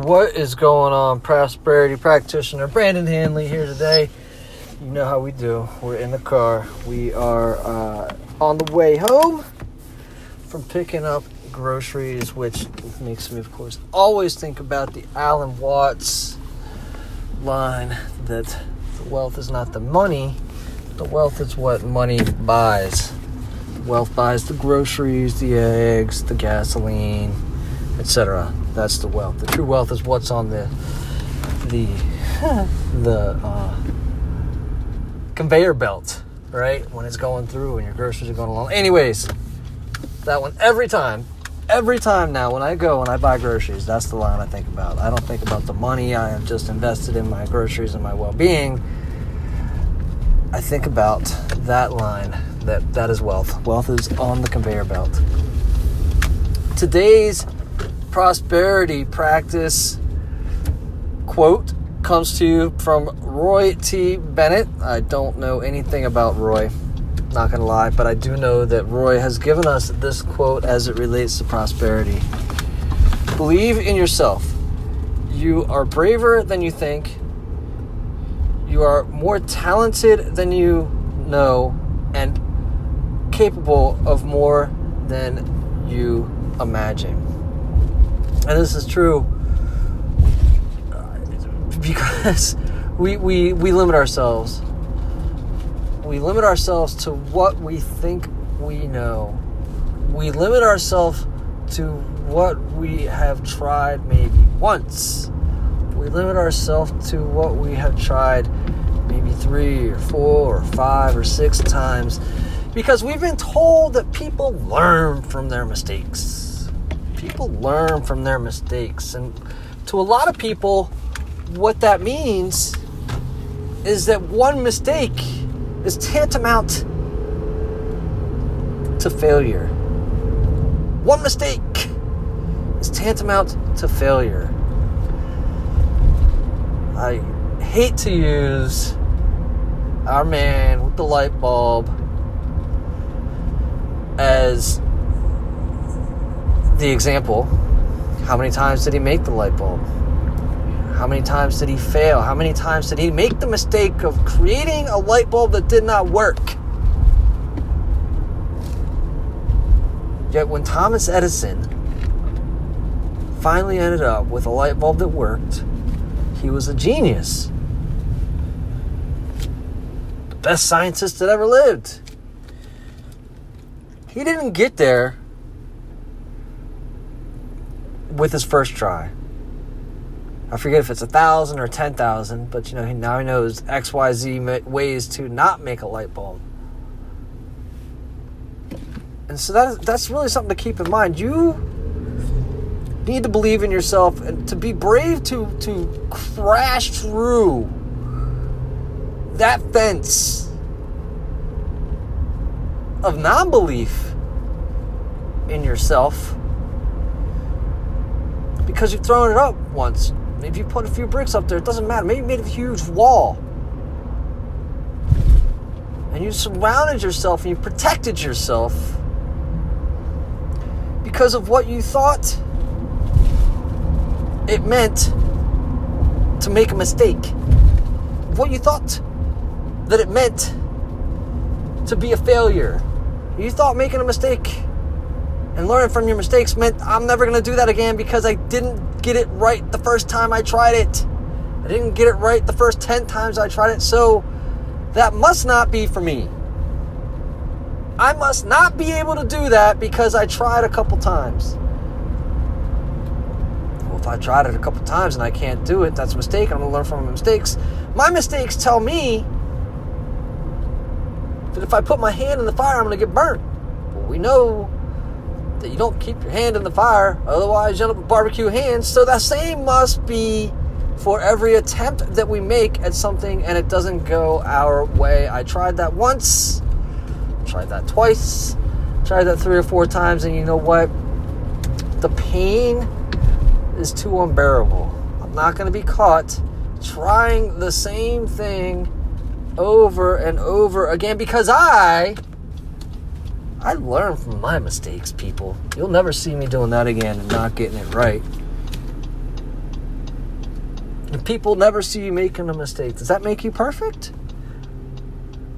What is going on, prosperity practitioner Brandon Hanley here today? You know how we do. We're in the car. We are uh, on the way home from picking up groceries, which makes me, of course, always think about the Alan Watts line that the wealth is not the money, the wealth is what money buys. Wealth buys the groceries, the eggs, the gasoline, etc. That's the wealth. The true wealth is what's on the the the uh, conveyor belt, right? When it's going through and your groceries are going along. Anyways, that one every time, every time now when I go and I buy groceries, that's the line I think about. I don't think about the money I have just invested in my groceries and my well-being. I think about that line that that is wealth. Wealth is on the conveyor belt. Today's prosperity practice quote comes to you from Roy T. Bennett. I don't know anything about Roy, not gonna lie, but I do know that Roy has given us this quote as it relates to prosperity. Believe in yourself. You are braver than you think. You are more talented than you know and capable of more than you imagine. And this is true uh, because we, we, we limit ourselves. We limit ourselves to what we think we know. We limit ourselves to what we have tried maybe once. We limit ourselves to what we have tried maybe three or four or five or six times because we've been told that people learn from their mistakes. People learn from their mistakes. And to a lot of people, what that means is that one mistake is tantamount to failure. One mistake is tantamount to failure. I hate to use our man with the light bulb as the example. How many times did he make the light bulb? How many times did he fail? How many times did he make the mistake of creating a light bulb that did not work? Yet when Thomas Edison finally ended up with a light bulb that worked, he was a genius. The best scientist that ever lived. He didn't get there with his first try. I forget if it's a thousand or ten thousand, but you know he now he knows X Y Z ways to not make a light bulb. And so that that's really something to keep in mind. You need to believe in yourself and to be brave to to crash through that fence of non-belief in yourself because you've thrown it up once if you put a few bricks up there, it doesn't matter. Maybe you made a huge wall. And you surrounded yourself and you protected yourself because of what you thought it meant to make a mistake. What you thought that it meant to be a failure. You thought making a mistake and learning from your mistakes meant I'm never going to do that again because I didn't get it right the first time I tried it. I didn't get it right the first 10 times I tried it, so that must not be for me. I must not be able to do that because I tried a couple times. Well, if I tried it a couple times and I can't do it, that's a mistake. I'm going to learn from my mistakes. My mistakes tell me that if I put my hand in the fire, I'm going to get burnt. Well, we know that you don't keep your hand in the fire, otherwise you end up with barbecue hands. So that same must be for every attempt that we make at something and it doesn't go our way. I tried that once, tried that twice, tried that three or four times, and you know what? The pain is too unbearable. I'm not going to be caught trying the same thing over and over again because I I learn from my mistakes, people. You'll never see me doing that again and not getting it right. and people never see you making a mistake, does that make you perfect?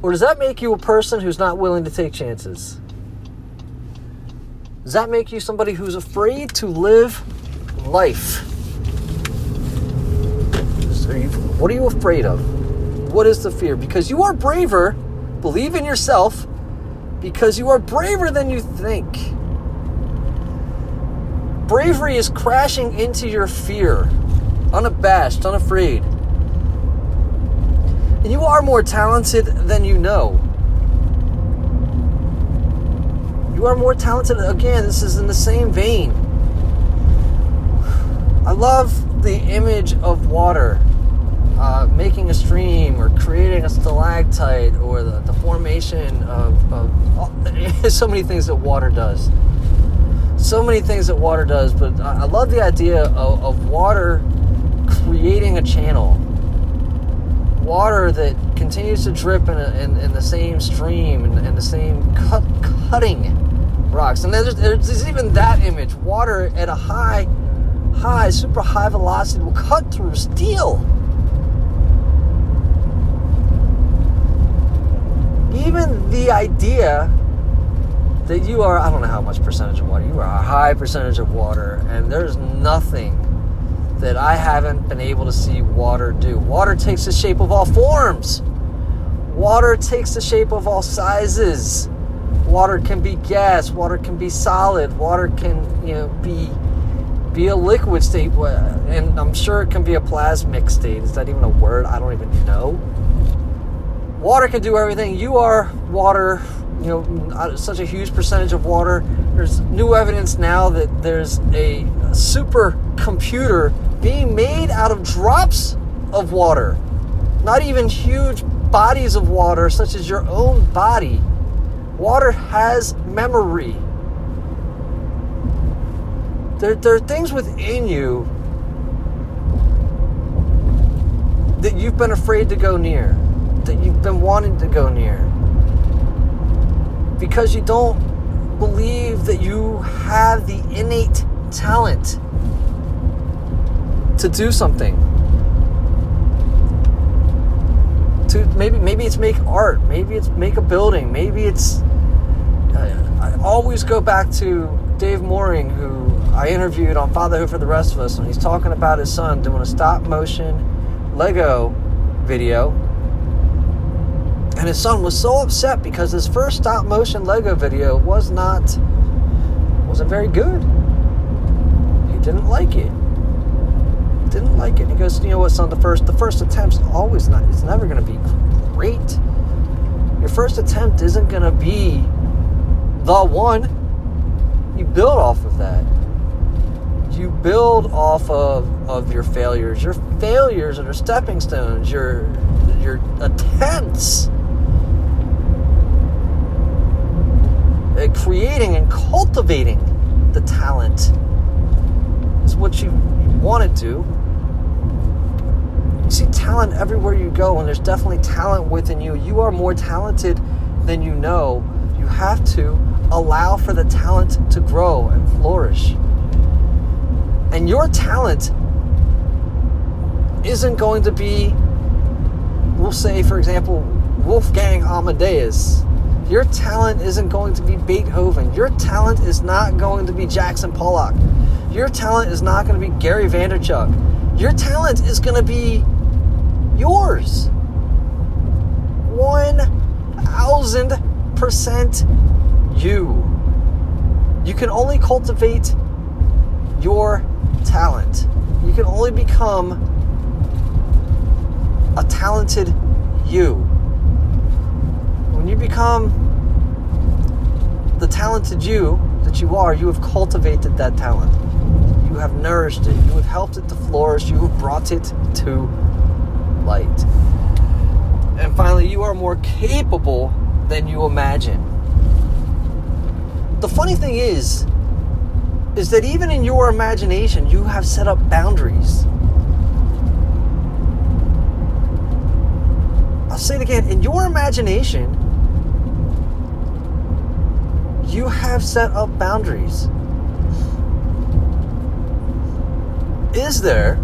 Or does that make you a person who's not willing to take chances? Does that make you somebody who's afraid to live life? Are you, what are you afraid of? What is the fear? Because you are braver, believe in yourself, because you are braver than you think. Bravery is crashing into your fear, unabashed, unafraid. And you are more talented than you know. You are more talented. Again, this is in the same vein. I love the image of water uh, making a stream or creating a stalactite or the, the formation of, of so many things that water does. So many things that water does, but I love the idea of, of water creating a channel. Water that continues to drip in, a, in, in, the same stream and, and the same cut, cutting rocks. And there's, there's even that image. Water at a high, high, super high velocity will cut through steel even the idea that you are, I don't know how much percentage of water, you are a high percentage of water, and there's nothing that I haven't been able to see water do. Water takes the shape of all forms, water takes the shape of all sizes. Water can be gas, water can be solid, water can, you know, be be a liquid state, and I'm sure it can be a plasmic state. Is that even a word? I don't even know water can do everything. You are water, you know, uh, such a huge percentage of water. There's new evidence now that there's a super computer being made out of drops of water, not even huge bodies of water, such as your own body. Water has memory. There, there are things within you that you've been afraid to go near that you've been wanting to go near. Because you don't believe that you have the innate talent to do something. To maybe maybe it's make art, maybe it's make a building, maybe it's uh, I always go back to Dave Mooring, who I interviewed on Fatherhood for the Rest of Us, and he's talking about his son doing a stop motion Lego video and his son was so upset because his first stop motion Lego video was not wasn't very good. He didn't like it. Didn't like it. He goes, you know what, son, the first the first attempt's always not it's never gonna be great. Your first attempt isn't gonna be the one. You build off of that. You build off of, of your failures. Your failures are stepping stones. Your your attempts Uh, creating and cultivating the talent is what you want to do. You see talent everywhere you go, and there's definitely talent within you. You are more talented than you know. You have to allow for the talent to grow and flourish. And your talent isn't going to be, we'll say, for example, Wolfgang Amadeus your talent isn't going to be Beethoven. Your talent is not going to be Jackson Pollock. Your talent is not going to be Gary Vaynerchuk. Your talent is going to be yours. 1000% you. You can only cultivate your talent. You can only become a talented you. When you become the talented you that you are, you have cultivated that talent. You have nourished it. You have helped it to flourish. You have brought it to light. And finally, you are more capable than you imagine. The funny thing is, is that even in your imagination, you have set up boundaries. I'll say it again. In your imagination, you have set up boundaries. Is there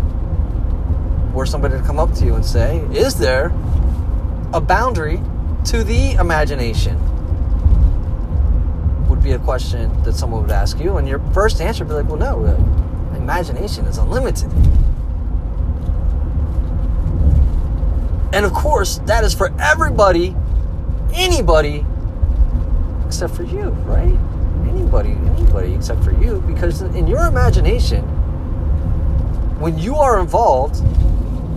were somebody to come up to you and say, Is there a boundary to the imagination? Would be a question that someone would ask you, and your first answer would be like, Well, no, imagination is unlimited. And of course, that is for everybody, anybody, except for you, right? Anybody, anybody except for you, because in your imagination, when you are involved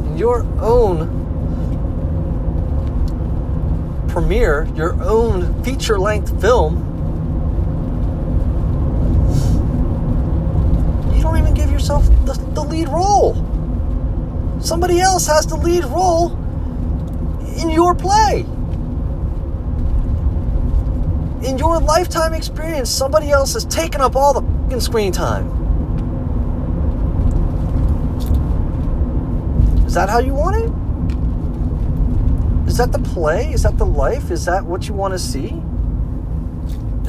in your own premiere, your own feature length film, you don't even give yourself the, the lead role. Somebody else has the lead role in your play. In your lifetime experience, somebody else has taken up all the screen time. Is that how you want it? Is that the play? Is that the life? Is that what you want to see?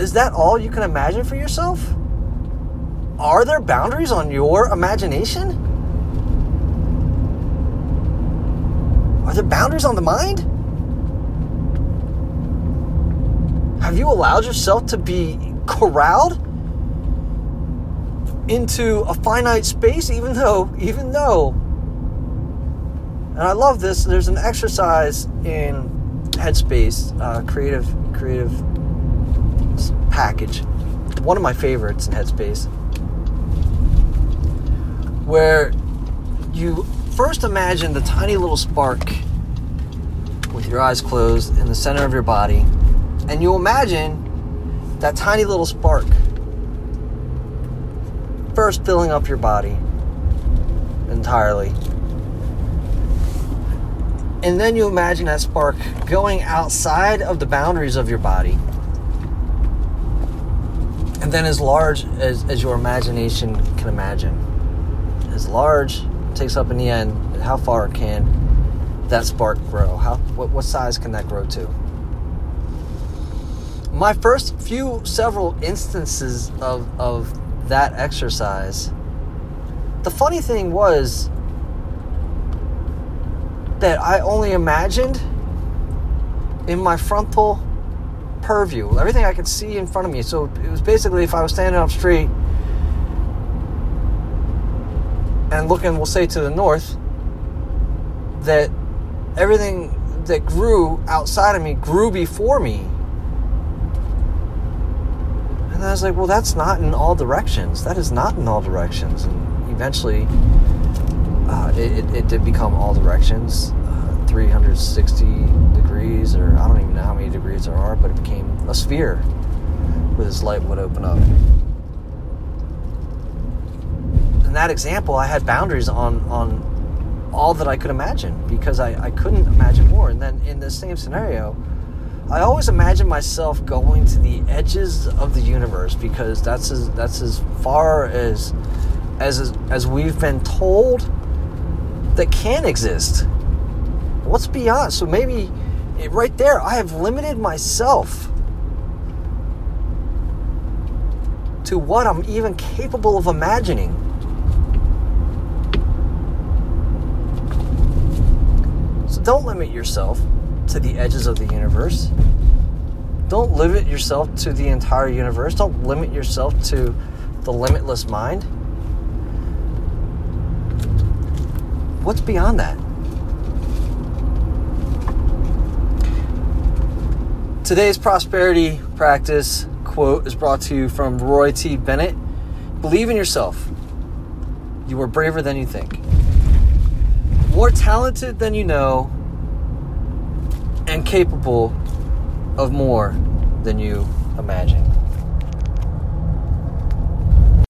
Is that all you can imagine for yourself? Are there boundaries on your imagination? Are there boundaries on the mind? Have you allowed yourself to be corralled into a finite space even though even though and I love this there's an exercise in Headspace uh, creative creative package. One of my favorites in Headspace. Where you first imagine the tiny little spark with your eyes closed in the center of your body, and you imagine that tiny little spark first filling up your body entirely. And then you imagine that spark going outside of the boundaries of your body. And then as large as, as your imagination can imagine. As large takes up in the end how far can that spark grow how what, what size can that grow to my first few several instances of of that exercise the funny thing was that i only imagined in my frontal purview everything i could see in front of me so it was basically if i was standing up straight and looking, we'll say to the north, that everything that grew outside of me grew before me. And I was like, well, that's not in all directions. That is not in all directions. And eventually, uh, it, it, it, did become all directions, uh, 360 degrees, or I don't even know how many degrees there are, but it became a sphere where this light would open up in that example, I had boundaries on on all that I could imagine because I, I couldn't imagine more. And then in the same scenario, I always imagine myself going to the edges of the universe because that's as that's as far as as as we've been told that can exist. What's beyond? So maybe right there, I have limited myself to what I'm even capable of imagining. So don't limit yourself to the edges of the universe. Don't limit yourself to the entire universe. Don't limit yourself to the limitless mind. What's beyond that? Today's prosperity practice quote is brought to you from Roy T. Bennett. Believe in yourself. You are braver than you think more talented than you know, and capable of more than you imagine.